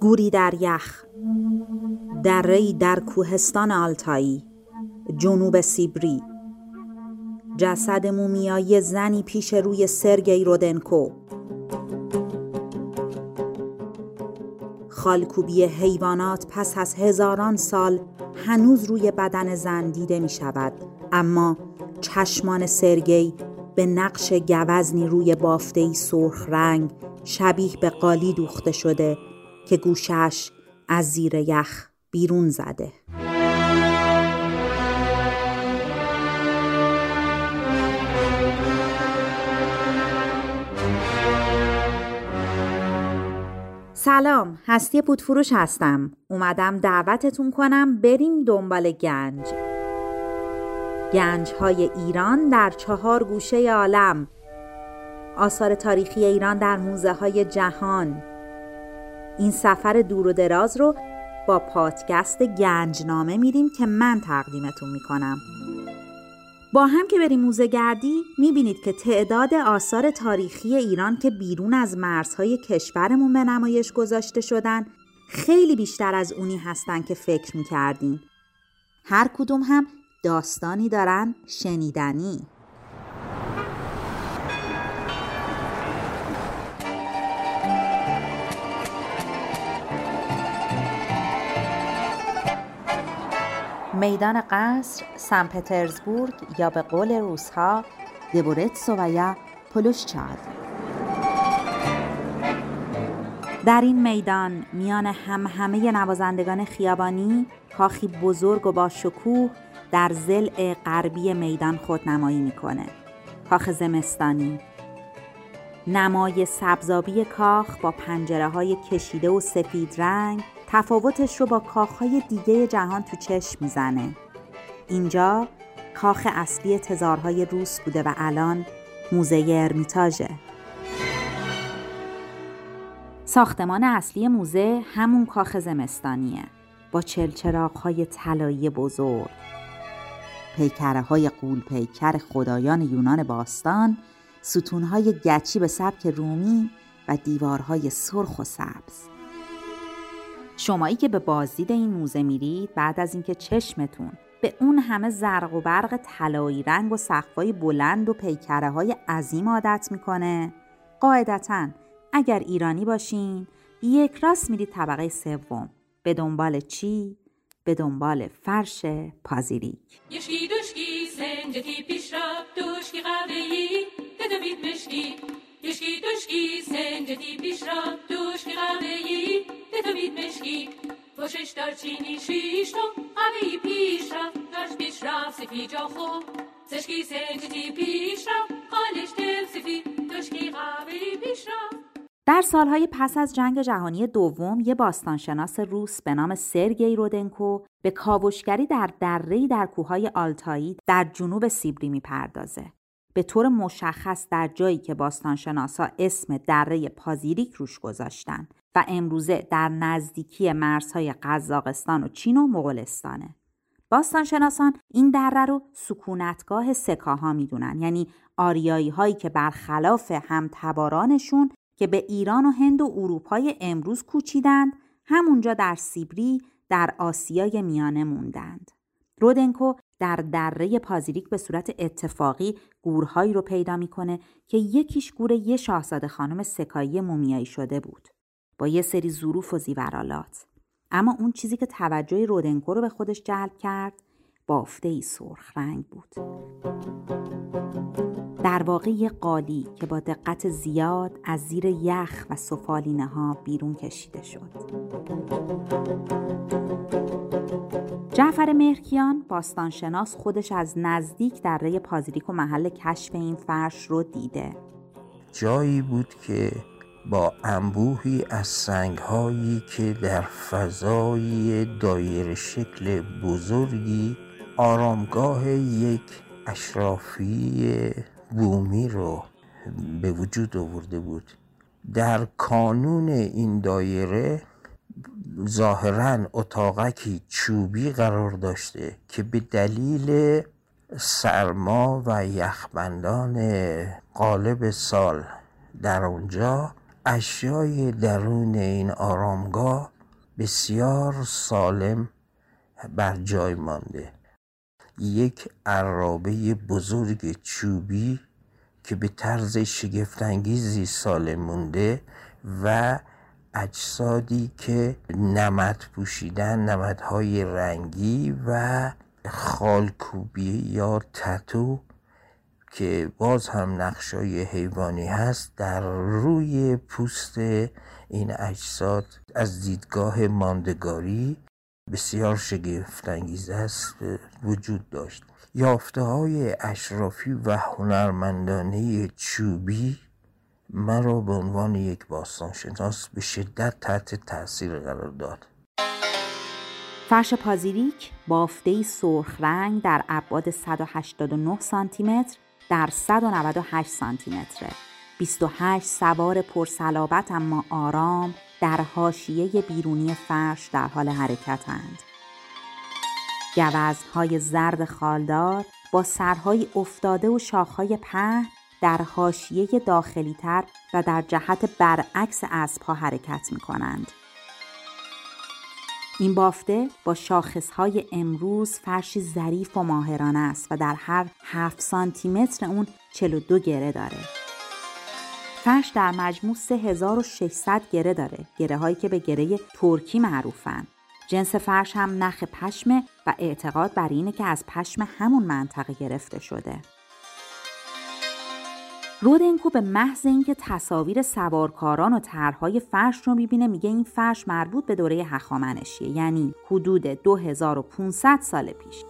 گوری در یخ درهای در کوهستان آلتایی جنوب سیبری. جسد مومیایی زنی پیش روی سرگی رودنکو. خالکوبی حیوانات پس از هزاران سال هنوز روی بدن زن دیده می شود. اما چشمان سرگی به نقش گوزنی روی بافتهی سرخ رنگ شبیه به قالی دوخته شده. که گوشش از زیر یخ بیرون زده. سلام هستی پودفروش هستم. اومدم دعوتتون کنم بریم دنبال گنج. گنج های ایران در چهار گوشه عالم. آثار تاریخی ایران در موزه های جهان. این سفر دور و دراز رو با پادکست گنجنامه میریم که من تقدیمتون می‌کنم. با هم که بریم موزه گردی می‌بینید که تعداد آثار تاریخی ایران که بیرون از مرزهای کشورمون به نمایش گذاشته شدن خیلی بیشتر از اونی هستن که فکر می‌کردیم. هر کدوم هم داستانی دارن شنیدنی. میدان قصر سن پترزبورگ یا به قول روسها دبورتسو و یا پلوشچاد در این میدان میان هم همه نوازندگان خیابانی کاخی بزرگ و با شکوه در زل غربی میدان خودنمایی می‌کنه. کاخ زمستانی. نمای سبزابی کاخ با پنجره های کشیده و سفید رنگ تفاوتش رو با کاخهای دیگه جهان تو چشم می‌زنه. اینجا کاخ اصلی تزارهای روس بوده و الان موزه ارمیتاژه. ساختمان اصلی موزه همون کاخ زمستانیه با چلچراغ طلایی بزرگ. پیکره های قول پیکر خدایان یونان باستان ستونهای گچی به سبک رومی و دیوارهای سرخ و سبز. شمایی که به بازدید این موزه میرید بعد از اینکه چشمتون به اون همه زرق و برق طلایی رنگ و سقفای بلند و پیکره های عظیم عادت می‌کنه. قاعدتا اگر ایرانی باشین یک راست میرید طبقه سوم. به دنبال چی؟ به دنبال فرش پازیریک. یشکی دوشکی سنجتی پیش را دوشکی قبلی تدوید مشکی. یشکی دوشکی سنجتی پیش را پشش دارچینی شیش تو قوی پیش را داشت پیش را سفی جا خوب سشکی سنجتی پیش را قالش دل سفی دوشکی قوی پیش را در سالهای پس از جنگ جهانی دوم یه باستانشناس روس به نام سرگی رودنکو به کاوشگری در دره‌ای در کوههای آلتایی در جنوب سیبری می‌پردازه. به طور مشخص در جایی که باستانشناسا اسم دره پازیریک روش گذاشتن. و امروزه در نزدیکی مرزهای قزاقستان و چین و مغولستانه. باستانشناسان این دره رو سکونتگاه سکاها می‌دونن یعنی آریایی هایی که برخلاف همتبارانشون که به ایران و هند و اروپای امروز کوچیدند همونجا در سیبری در آسیای میانه موندند. رودنکو در دره پازیریک به صورت اتفاقی گورهایی رو پیدا می‌کنه که یکیش گور یه شاهزاده خانم سکایی مومیایی شده بود با یه سری ظروف و زیورالات اما اون چیزی که توجه رودنکو رو به خودش جلب کرد بافته ای سرخ رنگ بود در واقع یه قالی که با دقت زیاد از زیر یخ و سفالینه ها بیرون کشیده شد. جعفر مهرکیان باستانشناس خودش از نزدیک در ری پازیریک و محل کشف این فرش رو دیده. جایی بود که با انبوهی از سنگهایی که در فضای دایر شکل بزرگی آرامگاه یک اشرافی بومی رو به وجود آورده بود. در کانون این دایره ظاهرا اتاقکی چوبی قرار داشته که به دلیل سرما و یخبندان قالب سال در اونجا اشیای درون این آرامگاه بسیار سالم بر جای مانده. یک عرابه بزرگ چوبی که به طرز شگفتانگیزی سالم مونده و اجسادی که نمد پوشیدن نمدهای رنگی و خالکوبی یا تتو که باز هم نقشای حیوانی هست در روی پوست این اجساد. از دیدگاه ماندگاری بسیار شگفتانگیز است وجود داشت. یافته های اشرافی و هنرمندانه چوبی مرا به عنوان یک باستانشناس به شدت تحت تاثیر قرار داد. فرش پازیریک بافته سرخ رنگ در ابعاد 189 سانتی متر در 198 سانتی متره 28 سوار پرسلابت اما آرام در حاشیه بیرونی فرش در حال حرکتند. گوزنهای زرد خالدار با سرهای افتاده و شاخهای پهن در حاشیه داخلی تر و در جهت برعکس اسبها حرکت می کنند. این بافته با شاخصهای امروز فرشی ظریف و ماهرانه است و در هر 7 سانتی متر اون 42 گره داره. فرش در مجموع 3600 گره داره. گره هایی که به گره ترکی معروفن. جنس فرش هم نخ پشمه و اعتقاد بر اینه که از پشم همون منطقه گرفته شده. رودنکو به محض اینکه تصاویر سوارکاران و طرحهای فرش رو می‌بینه میگه این فرش مربوط به دوره هخامنشیه یعنی حدود 2500 سال پیش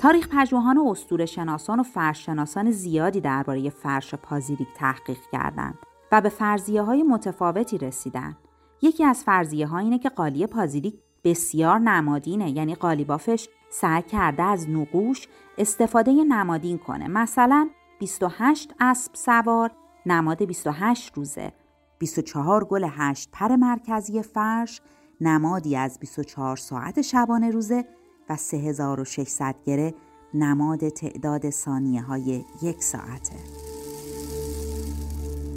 تاریخ پژوهان و اسطوره شناسان و فرش شناسان زیادی درباره فرش پازیریک تحقیق کردند و به فرضیه های متفاوتی رسیدن. یکی از فرضیه ها اینه که قالی پازیریک بسیار نمادینه یعنی قالیبافش سعی کرده از نقوش استفاده نمادین کنه. مثلا 28 اسب سوار نماد 28 روزه. 24 گل 8 پر مرکزی فرش نمادی از 24 ساعت شبانه روزه و 3600 گره نماد تعداد ثانیه های یک ساعته.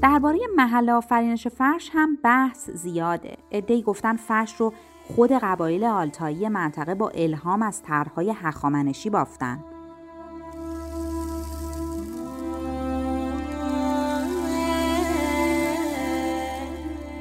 درباره محل آفرینش فرش هم بحث زیاده. ادهی گفتن فرش رو خود قبایل آلتایی منطقه با الهام از طرحهای هخامنشی بافتن.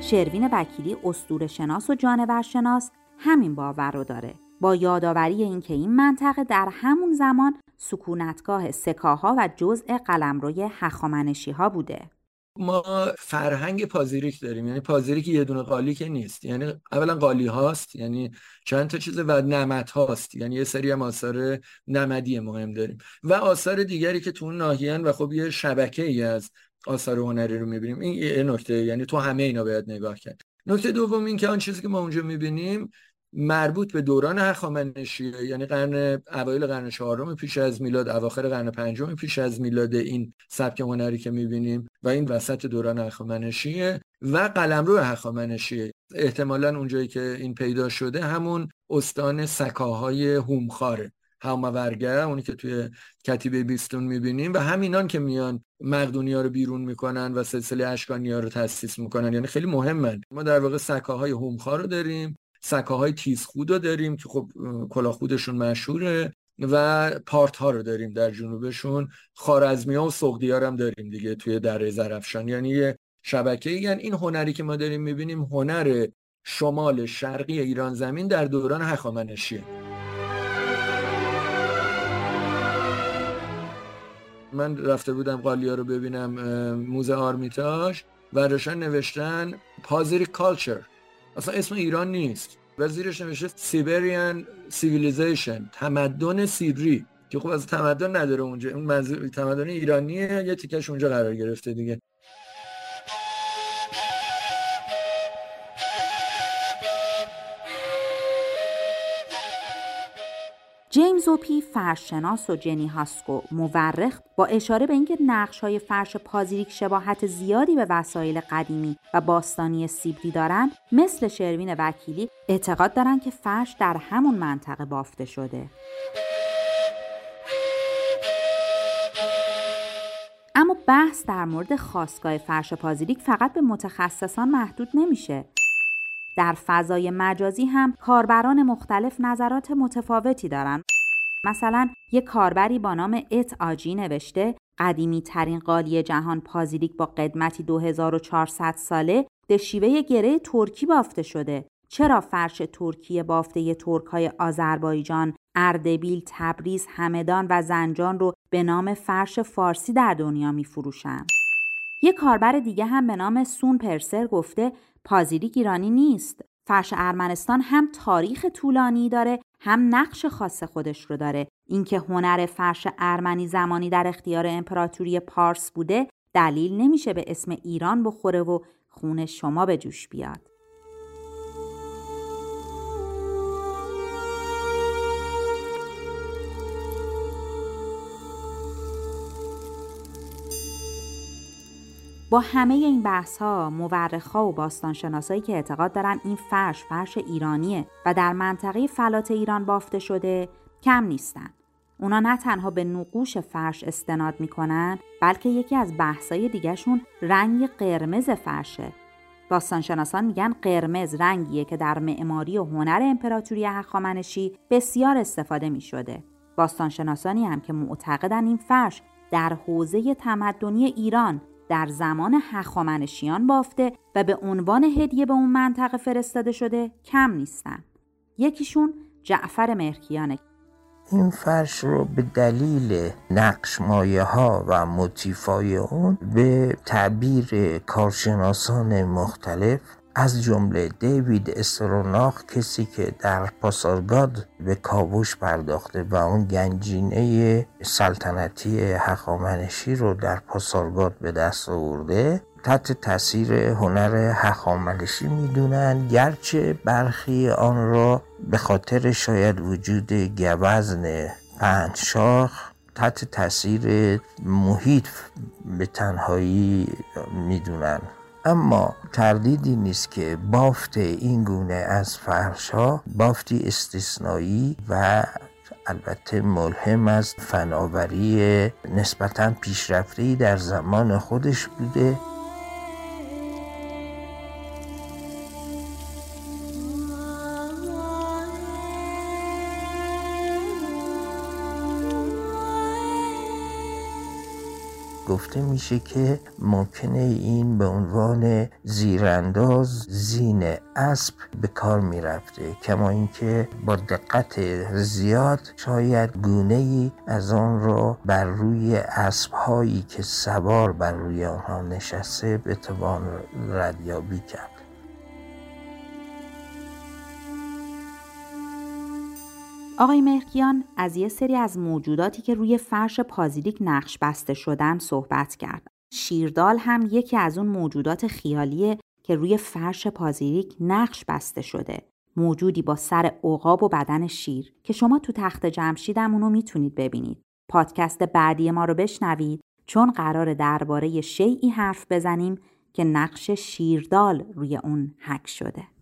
شروین وکیلی استور شناس و جانور شناس همین باور رو داره. با یادآوری اینکه این منطقه در همون زمان سکونتگاه سکاها و جزء قلمروی هخامنشی ها بوده. ما فرهنگ پازیریک داریم. یعنی پازیریک یه دونه قالی که نیست. یعنی اولا قالی هاست یعنی چند تا چیز و نمت هاست. یعنی یه سری هم آثار نمدی مهم داریم. و آثار دیگری که تو اون و خب یه شبکه ای از آثار هنری رو می‌بینیم. این یه نکته یعنی تو همه اینا باید نگاه کرد. نکته دوم این که آن چیزی که ما اونجا می‌بینیم مربوط به دوران هخامنشیه یعنی قرن اوایل قرن چهارم پیش از میلاد اواخر قرن پنجم پیش از میلاد این سبک هنری که می‌بینیم و این وسط دوران هخامنشیه و قلمرو هخامنشیه احتمالا اونجایی که این پیدا شده همون استان سکاهای هومخاره هماورگه اونی که توی کتیبه بیستون می‌بینیم و همینان که میان مقدونی ها رو بیرون می‌کنن و سلسله اشکانی ها رو تاسیس می‌کنن. یعنی خیلی مهمن. ما در واقع سکاهای هومخار رو داریم سکه های تیزخود رو داریم که خب کلاخودشون مشهوره و پارت ها رو داریم در جنوبشون. خارزمی ها و سغدی هم داریم دیگه توی دره زرفشان. یعنی یه شبکه یعنی این هنری که ما داریم می‌بینیم هنر شمال شرقی ایران زمین در دوران هخامنشیه. من رفته بودم قالیا رو ببینم موزه آرمیتاژ و روشن نوشتن Pazyryk culture اصلا اسم ایران نیست. و زیرش نوشته Siberian civilization تمدن سیبری که خب از تمدن نداره اونجا. اون تمدن ایرانیه یه تیکش اونجا قرار گرفته دیگه. جیمز اوپی فرششناس و جنی هاسکو مورخ با اشاره به اینکه نقش های فرش پازیریک شباهت زیادی به وسایل قدیمی و باستانی سیبری دارند مثل شروین وکیلی اعتقاد دارند که فرش در همون منطقه بافته شده. اما بحث در مورد خواستگاه فرش پازیریک فقط به متخصصان محدود نمیشه. در فضای مجازی هم کاربران مختلف نظرات متفاوتی دارن مثلا یک کاربری با نام ات آجی نوشته قدیمی ترین قالی جهان پازیلیک با قدمتی 2400 ساله به شیوه گره ترکی بافته شده. چرا فرش ترکی بافته ترک های آذربایجان، اردبیل، تبریز، همدان و زنجان رو به نام فرش فارسی در دنیا می فروشن؟ یک کاربر دیگه هم به نام سون پرسر گفته پازیلیک ایرانی نیست. فرش ارمنستان هم تاریخ طولانی داره هم نقش خاص خودش رو داره اینکه هنر فرش ارمنی زمانی در اختیار امپراتوری پارس بوده دلیل نمیشه به اسم ایران بخوره و خون شما به جوش بیاد با همه این بحث ها مورخ ها و باستانشناسایی که اعتقاد دارن این فرش فرش ایرانیه و در منطقه فلات ایران بافته شده کم نیستن. اونا نه تنها به نقوش فرش استناد می‌کنن بلکه یکی از بحثای دیگهشون رنگ قرمز فرشه. باستانشناسان میگن قرمز رنگیه که در معماری و هنر امپراتوری هخامنشی بسیار استفاده می‌شده. باستانشناسانی هم که معتقدن این فرش در حوزه تمدنی ایران در زمان هخامنشیان بافته و به عنوان هدیه به اون منطقه فرستاده شده کم نیستن. یکیشون جعفر مهرکیانه این فرش رو به دلیل نقش مایه ها و موتیفای اون به تعبیر کارشناسان مختلف از جمله دیوید استروناخ کسی که در پاسارگاد به کاوش پرداخته و اون گنجینه سلطنتی هخامنشی رو در پاسارگاد به دست آورده تحت تاثیر هنر هخامنشی می‌دونن. گرچه برخی آن را به خاطر شاید وجود گوزن پنج شاخ تحت تاثیر محیط به تنهایی می‌دونن. اما تردیدی نیست که بافت این گونه از فرش ها بافتی استثنایی و البته ملهم از فناوری نسبتا پیشرفته در زمان خودش بوده. گفته میشه که ممکنه این به عنوان زیرانداز زین اسب به کار می‌رفته کما اینکه با دقت زیاد شاید گونه ای از آن را بر روی اسب هایی که سوار بر روی آنها نشسته به توان ردیابی کرد. آقای مهرکیان از یه سری از موجوداتی که روی فرش پازیلیک نقش بسته شدن صحبت کرد. شیردال هم یکی از اون موجودات خیالیه که روی فرش پازیلیک نقش بسته شده. موجودی با سر عقاب و بدن شیر که شما تو تخت جمشیدم اونو می‌تونید ببینید. پادکست بعدی ما رو بشنوید چون قرار درباره شیعی حرف بزنیم که نقش شیردال روی اون حک شده.